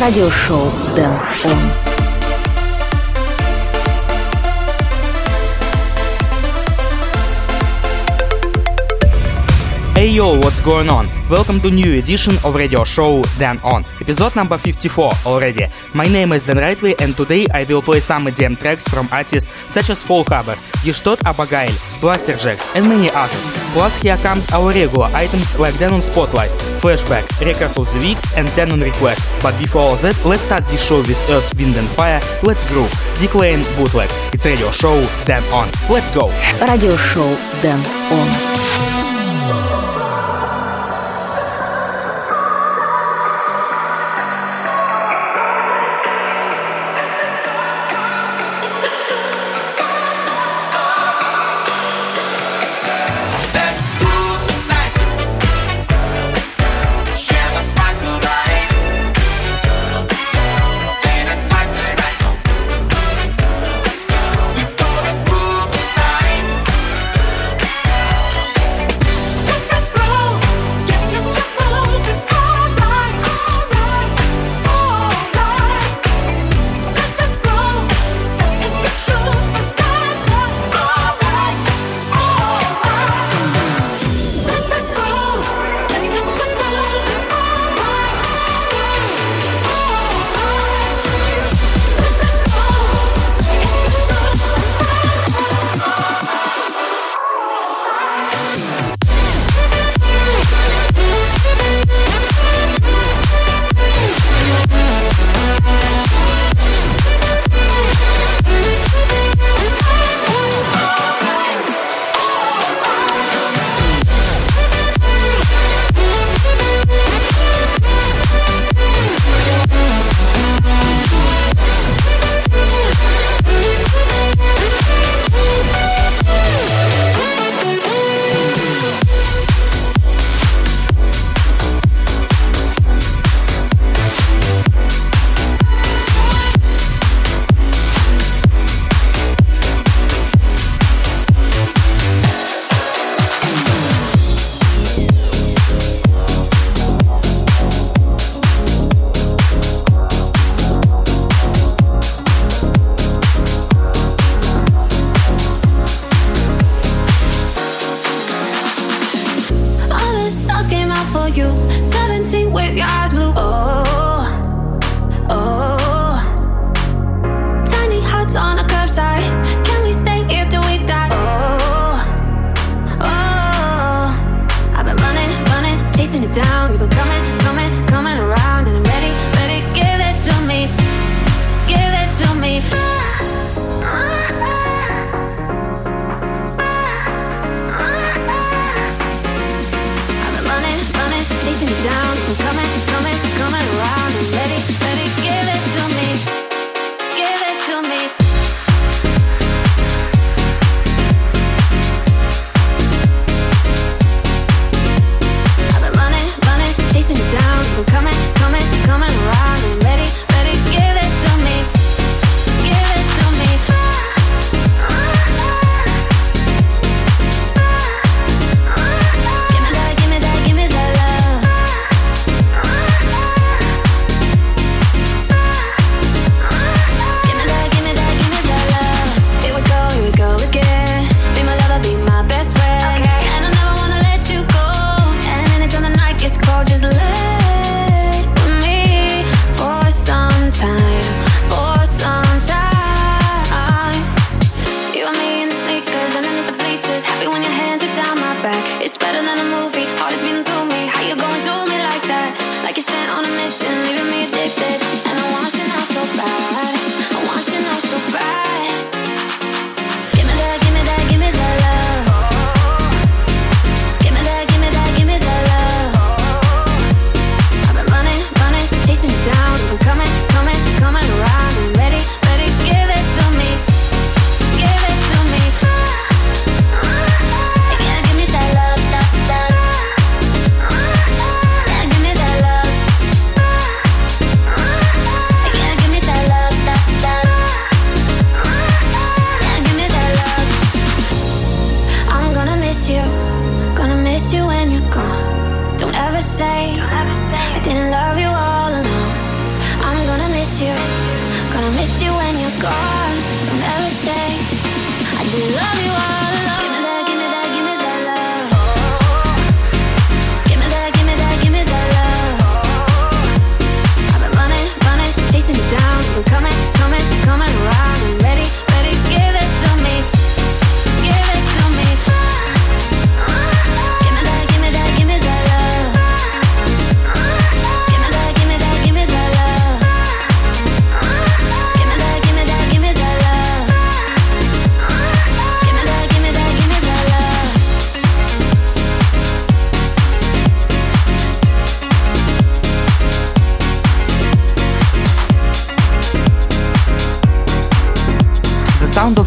радиошоу Дэн Он. Yo, what's going on? Welcome to new edition of radio show Dan On, episode number 54 already. My name is Dan Rightway and today I will play some EDM tracks from artists such as Fall Harbor, Gestört aber GeiL, Blaster Jacks and many others. Plus here comes our regular items like Dan on Spotlight, Flashback, Record of the Week and Dan on Request. But before all that, let's start this show with Earth, Wind and Fire, Let's Groove, Declan Bootleg. It's radio show Dan On. Let's go! Radio show Dan On.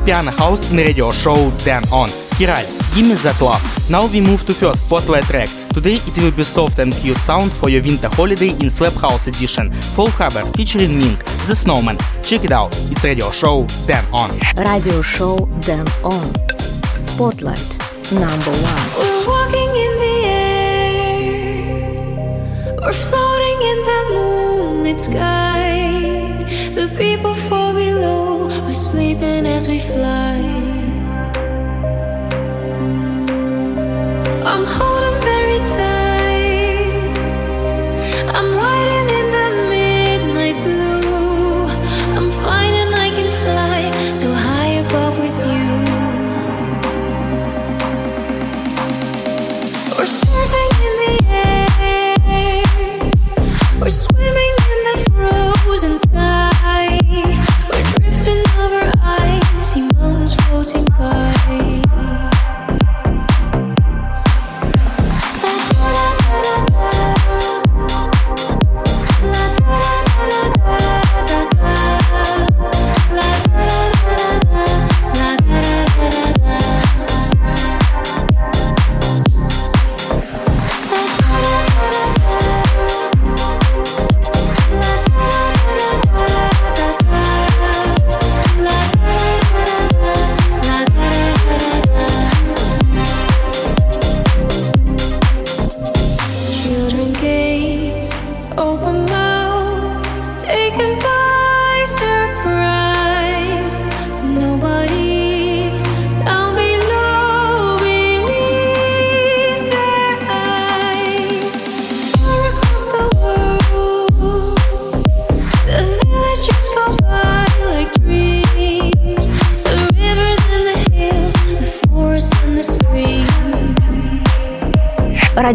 Он. Piano House in radio show Dan On. Kiral, Gimme That Love. Now we move to first spotlight track. Today it will be soft and cute sound for your winter holiday in Slap House edition. Fall Harbor featuring Mink, The Snowman. Check it out. It's radio show Dan On. Radio show Dan On. Spotlight number one. We're walking in the air. We're floating in the moonlit sky. As we fly.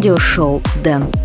Радиошоу Дэн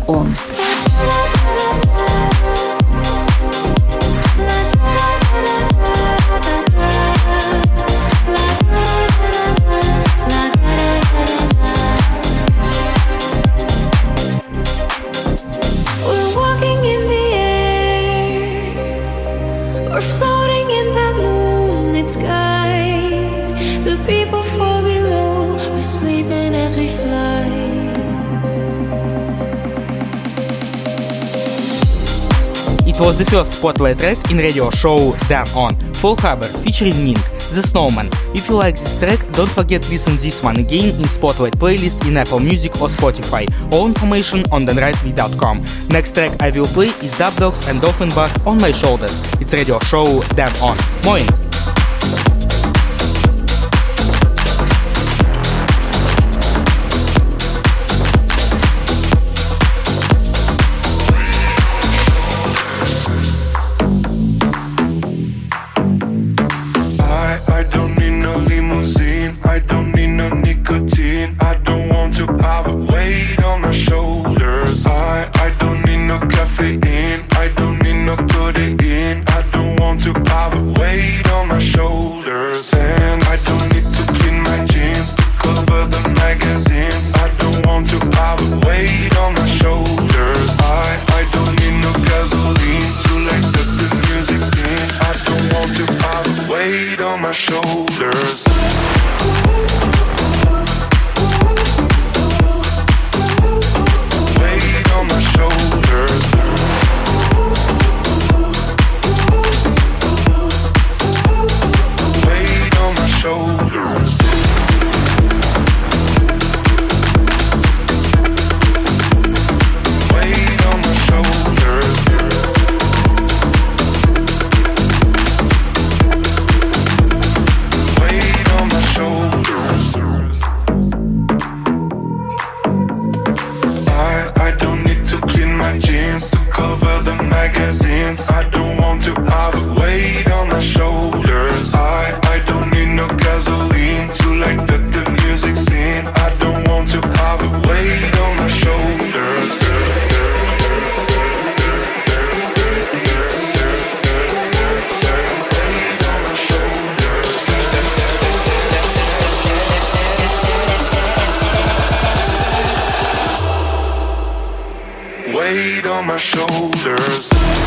was the first spotlight track in radio show Dan On. Fall Harbor featuring Mink, The Snowman. If you like this track, don't forget listen this one again in Spotlight playlist in Apple Music or Spotify. All information on danrightme.com. Next track I will play is Dubdogz and Dolphin Offenbach on my shoulders. It's radio show Dan On. Moin! Shoulders.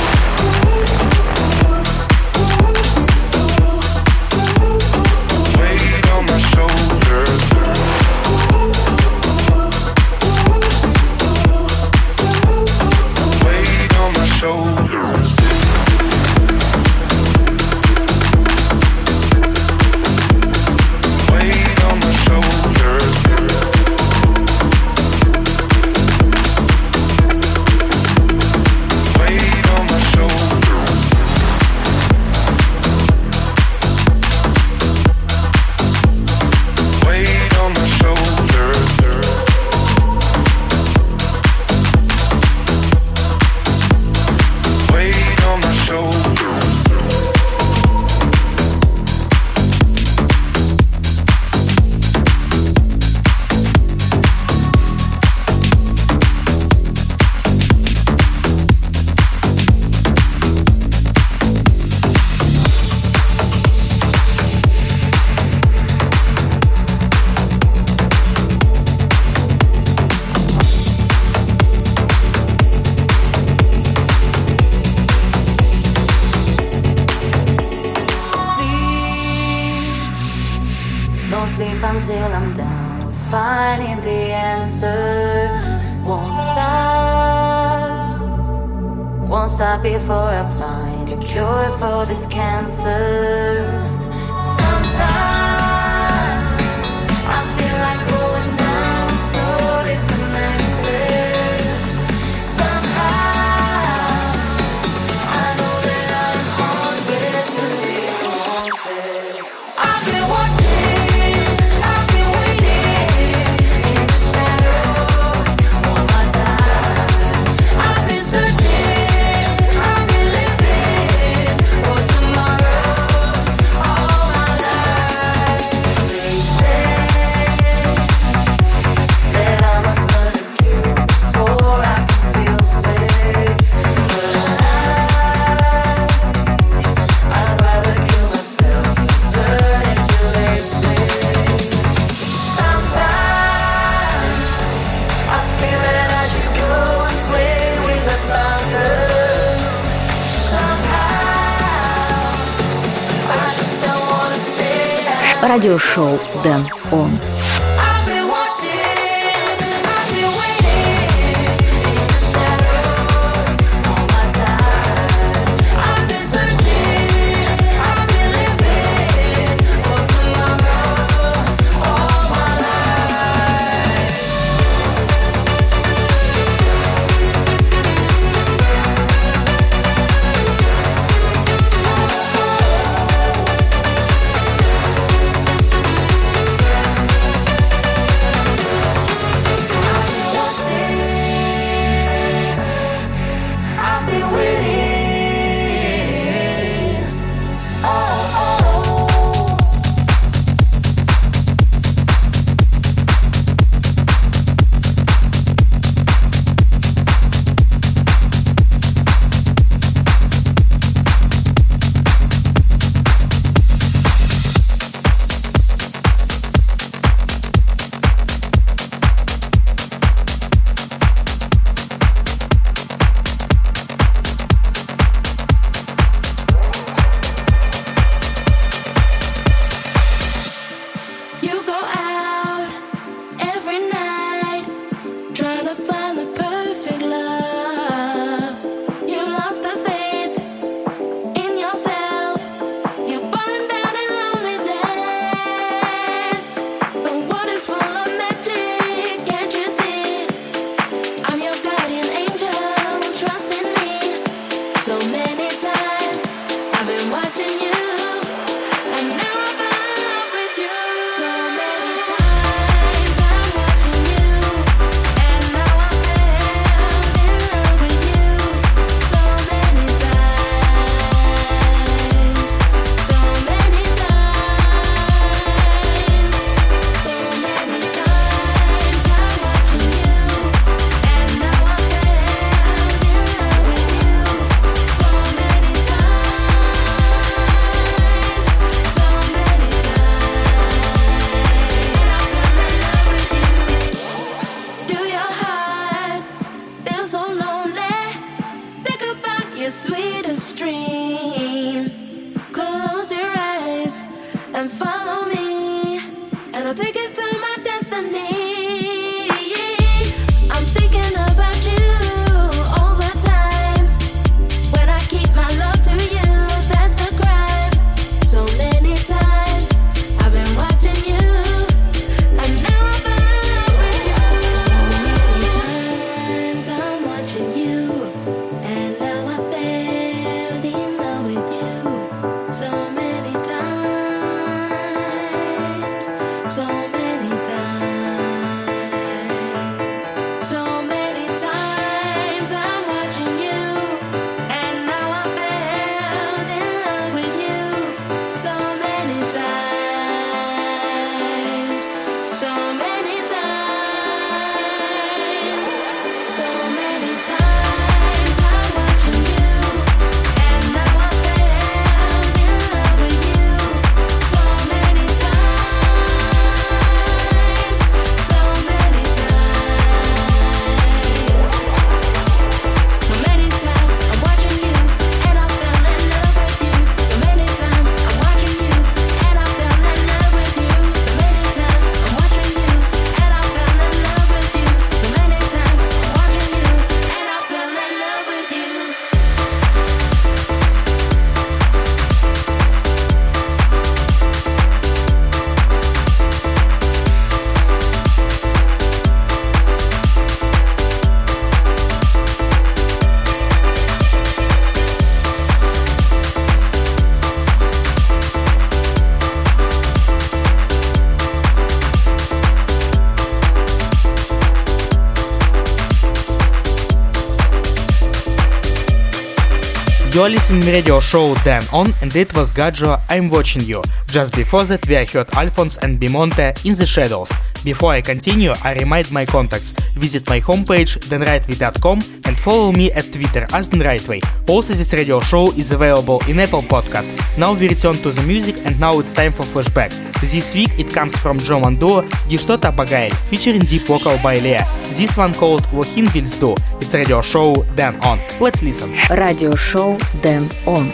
You're listening radio show Dan On and it was Gajo I'm Watching You. Just before that we heard Alphonse and Bimonte in the Shadows. Before I continue, I remind my contacts. Visit my homepage danrightway.com and follow me at Twitter as Dan Rightway. Also this radio show is available in Apple Podcasts. Now we return to the music and now it's time for flashback. This week it comes from Joe Mando, Gestört aber GeiL, featuring deep vocal by Leah. This one called Wahin Do. It's radio show Dan On. Let's listen. Radio show Dan On.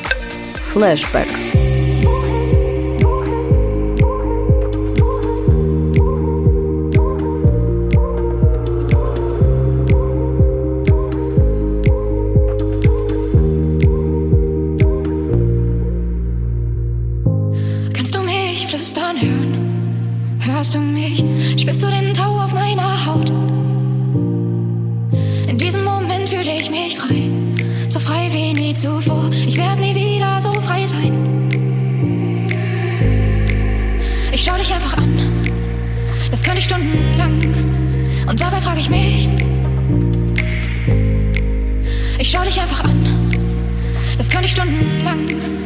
Flashback. Das könnte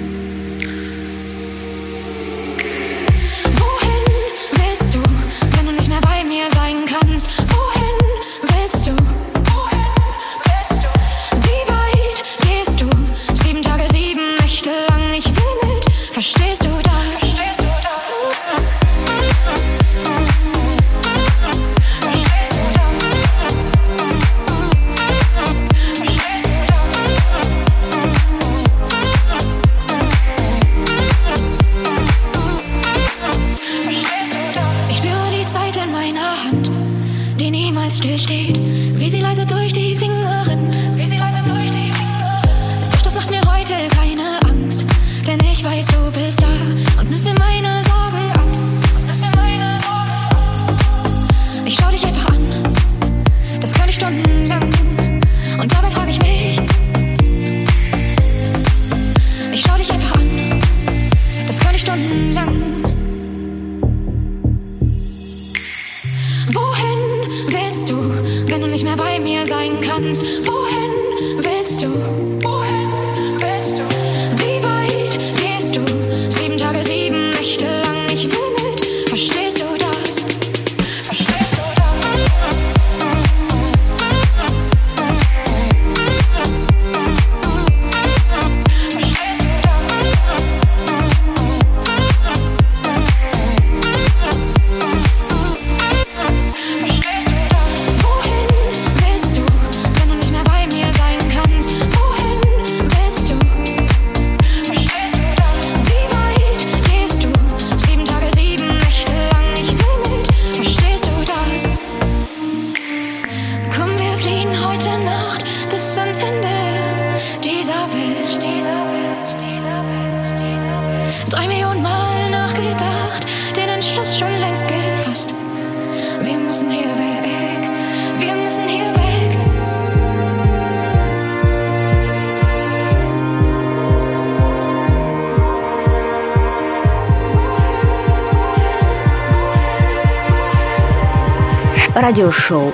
就收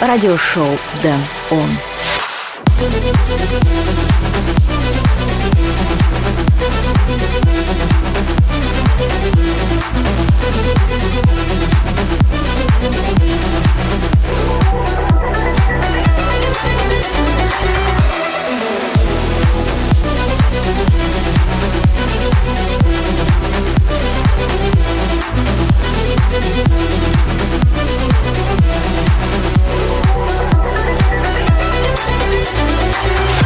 радиошоу «Дэн Он». Thank Thank you.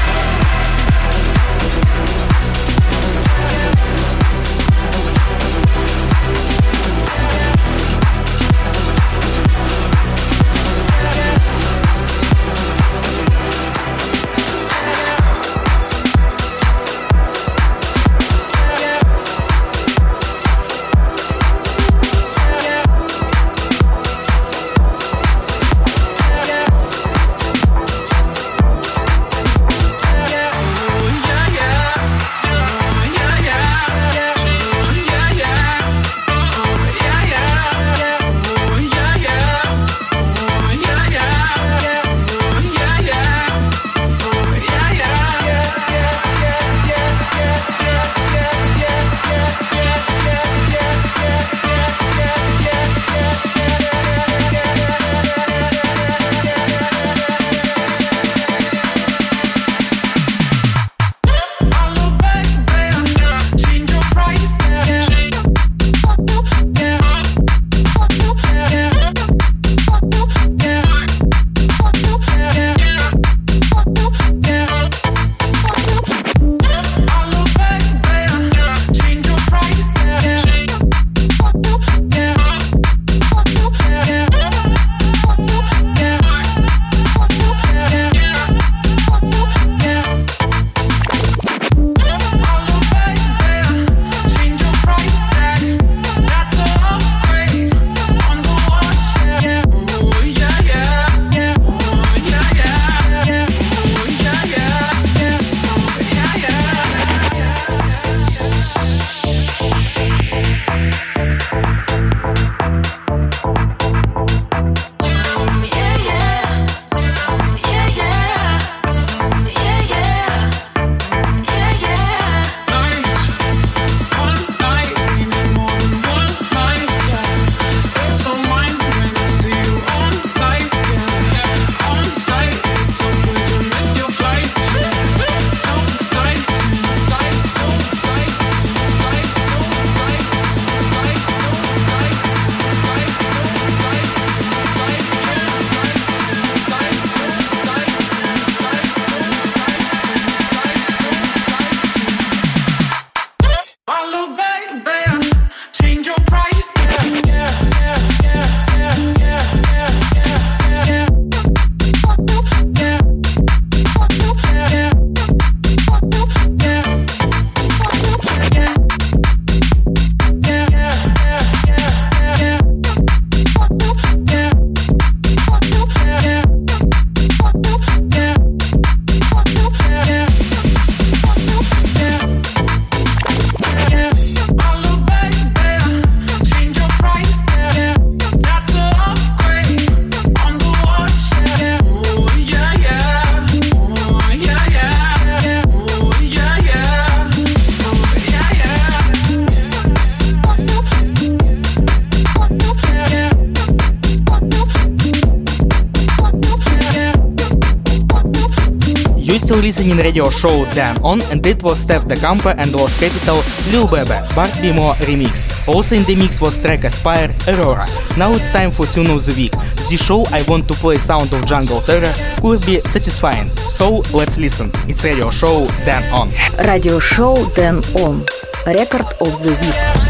Listening radio show Dan On and it was Steph Da Campo and Lost Capital Lil Bebe, Bart Bimo remix. Also in the mix was track Aspire Aurora. Now it's time for tune of the week. The show I want to play sound of Jungle Terror could be satisfying. So let's listen. It's radio show Dan On. Radio show Dan On. Record of the week.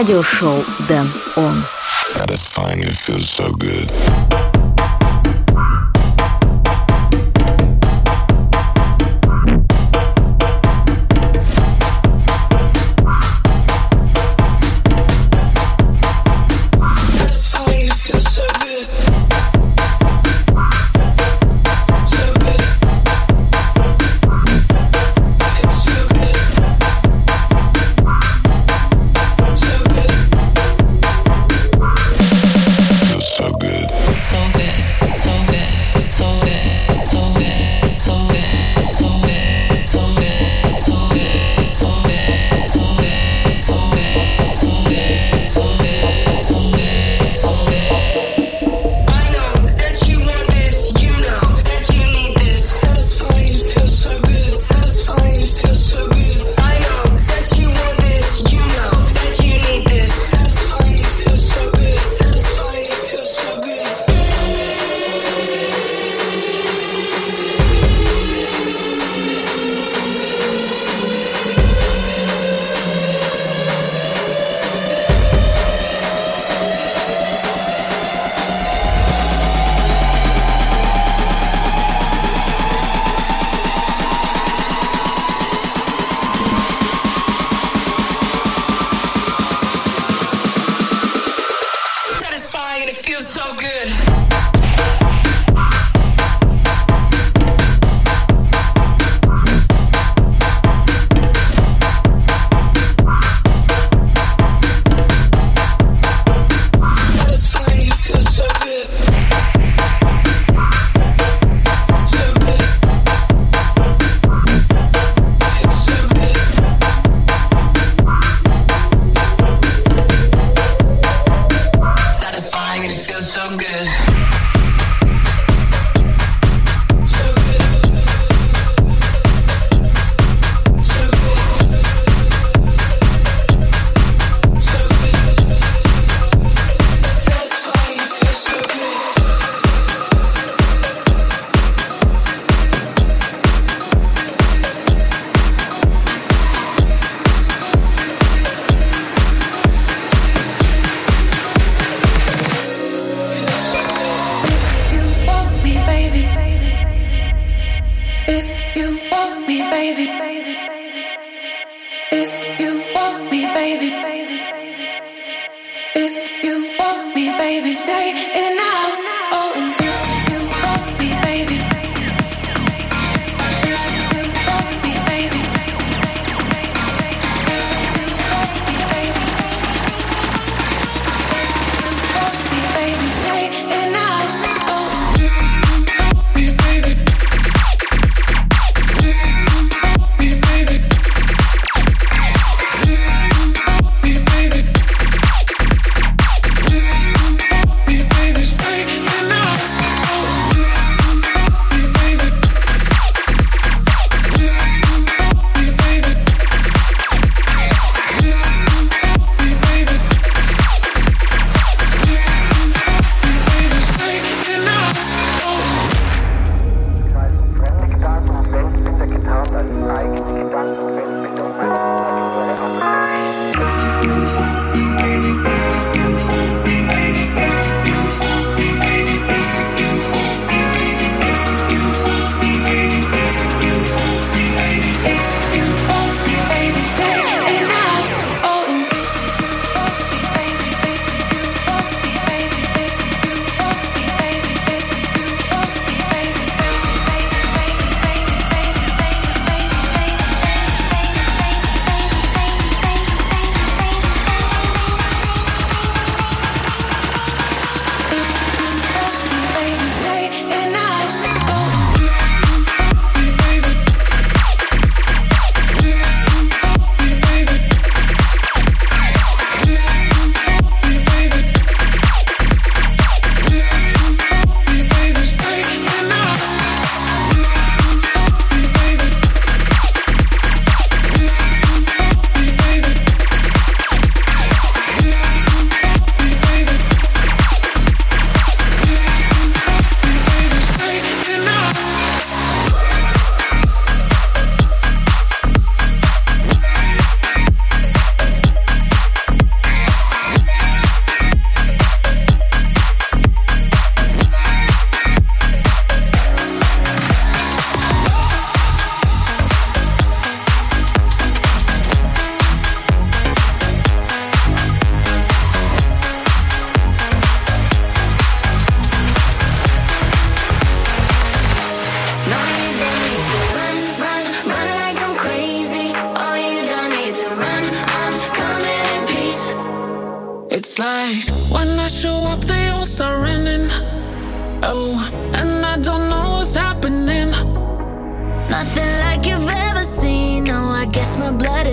радиошоу Дэн Он. Satisfying, it feels so good. so good.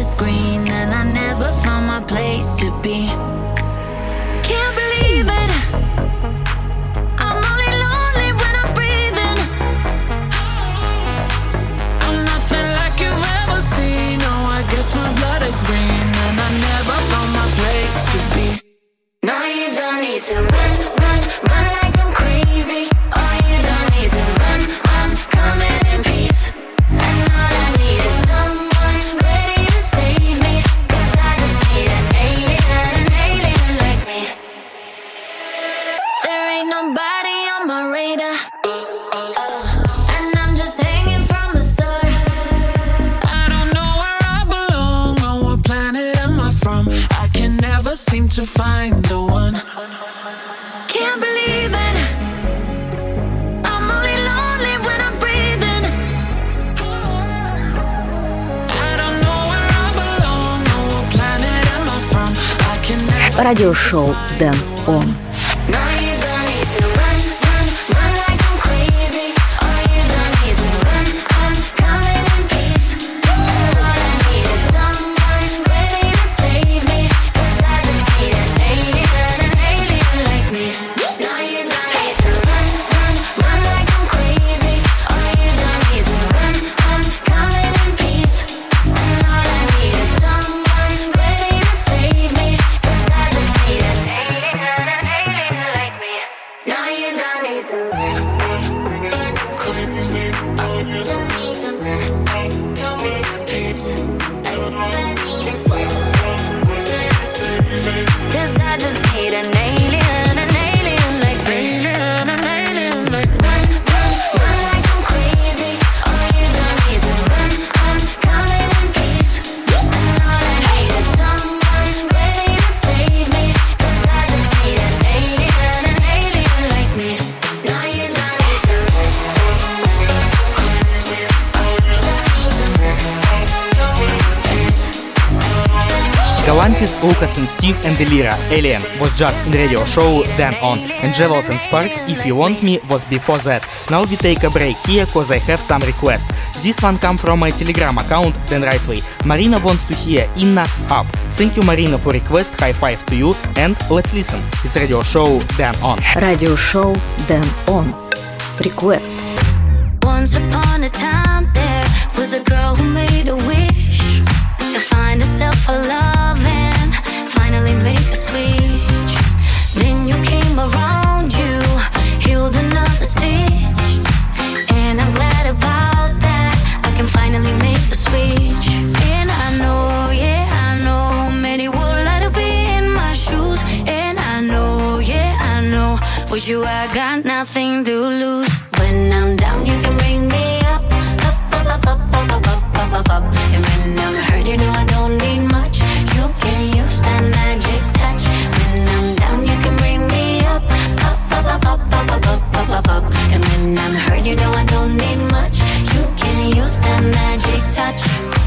screen and I never found my place to be. радиошоу «Дэн Он». Lucas and Steve and Delira. Alien was just in radio show Dan On. And Jewelz and Sparks If You Want Me was before that. Now we take a break here cause I have some requests. This one come from my Telegram account then right way. Marina wants to hear Inna Up. Thank you Marina for request, high five to you and let's listen. It's radio show Dan On. Radio show Dan On. Request. Once upon a time there was a girl who made a wish to find herself a love make a switch. Then you came around, you healed another stitch. And I'm glad about that. I can finally make a switch. And I know, yeah, I know, many would like to be in my shoes. And I know, yeah, I know, with you I got nothing to lose. When I'm down, you can bring me up, up, up, up, up, up, up, up, up. And when I'm hurt, you know I I'm hurt, you know I don't need much. You can use that magic touch.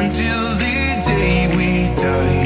Until the day we die.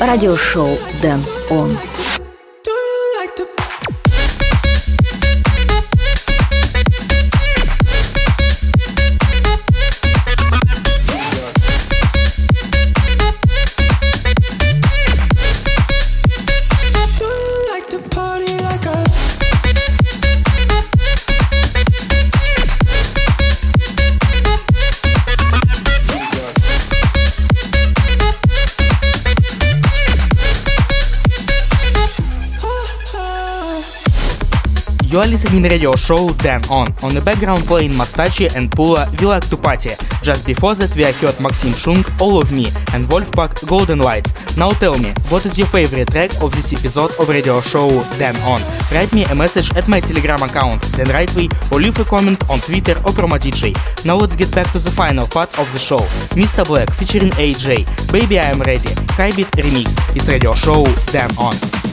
Радиошоу Дэн Он. Listening radio show Dan On. On the background playing Mastachi and Pula We Like to Party. Just before that we heard Maxim Schunk All of Me and Wolfpack Golden Lights. Now tell me, what is your favorite track of this episode of radio show Dan On? Write me a message at my telegram account, Dan Rightway, or leave a comment on Twitter or Chroma DJ. Now let's get back to the final part of the show. Mr. Black featuring AJ, Baby I Am Ready, Hybrid Remix. It's radio show Dan On.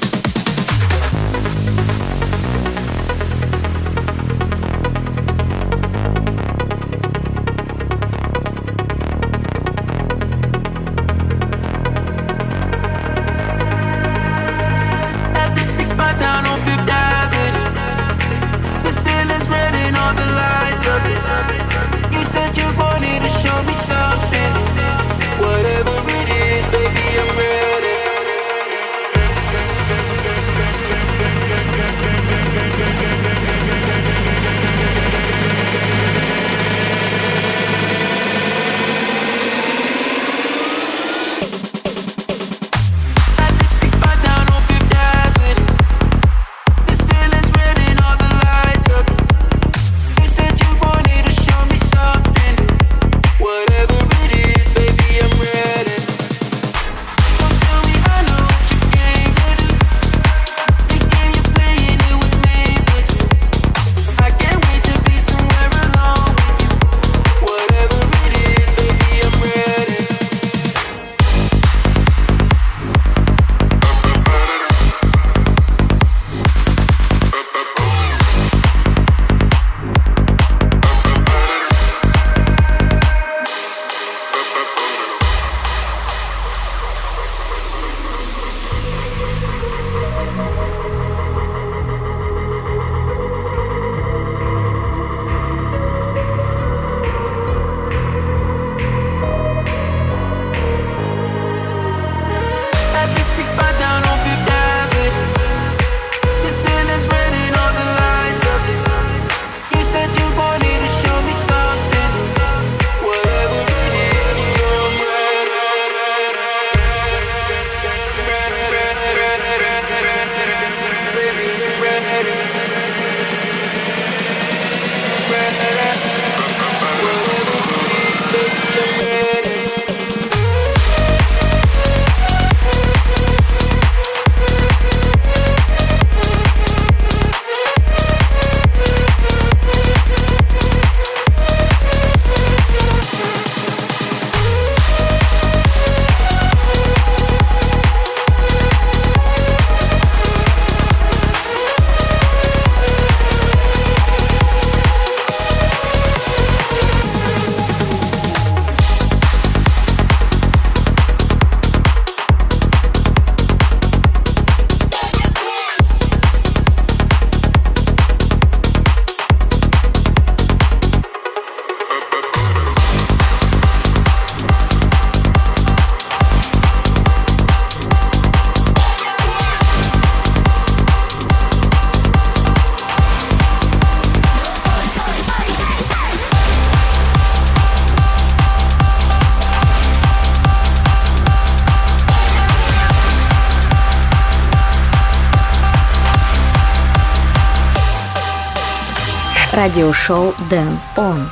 Radio show Dan On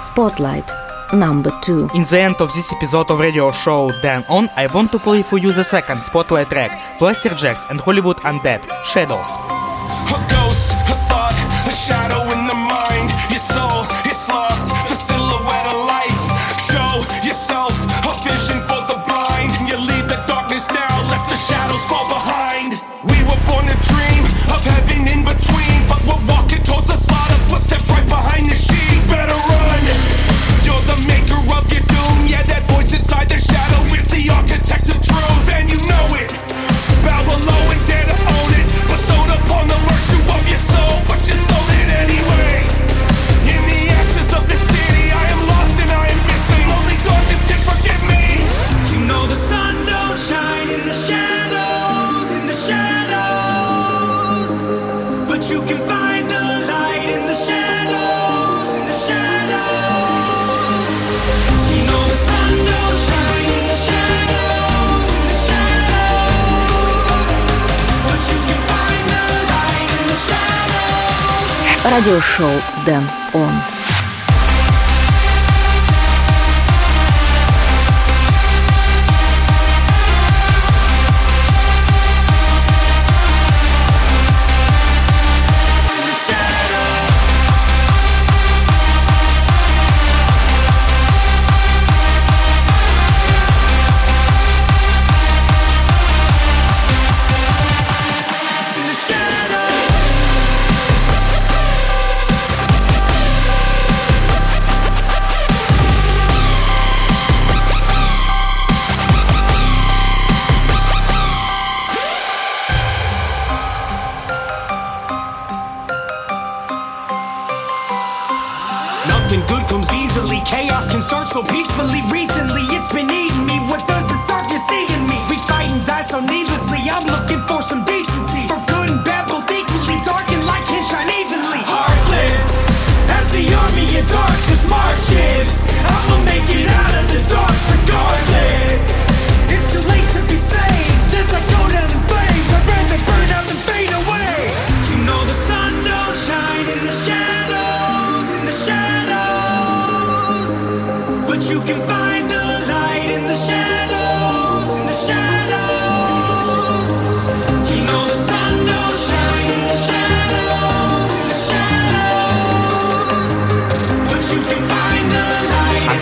Spotlight number two. In the end of this episode of radio show Dan On, I want to play for you the second Spotlight track, Blasterjaxx and Hollywood Undead, Shadows. Радиошоу Дэн.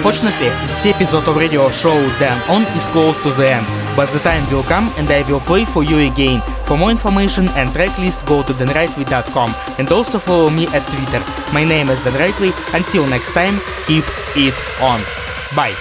Unfortunately, this episode of radio show Dan On is close to the end, but the time will come and I will play for you again. For more information and track list, go to denrightly.com and also follow me at Twitter. My name is Dan Rightly. Until next time, keep it on. Bye.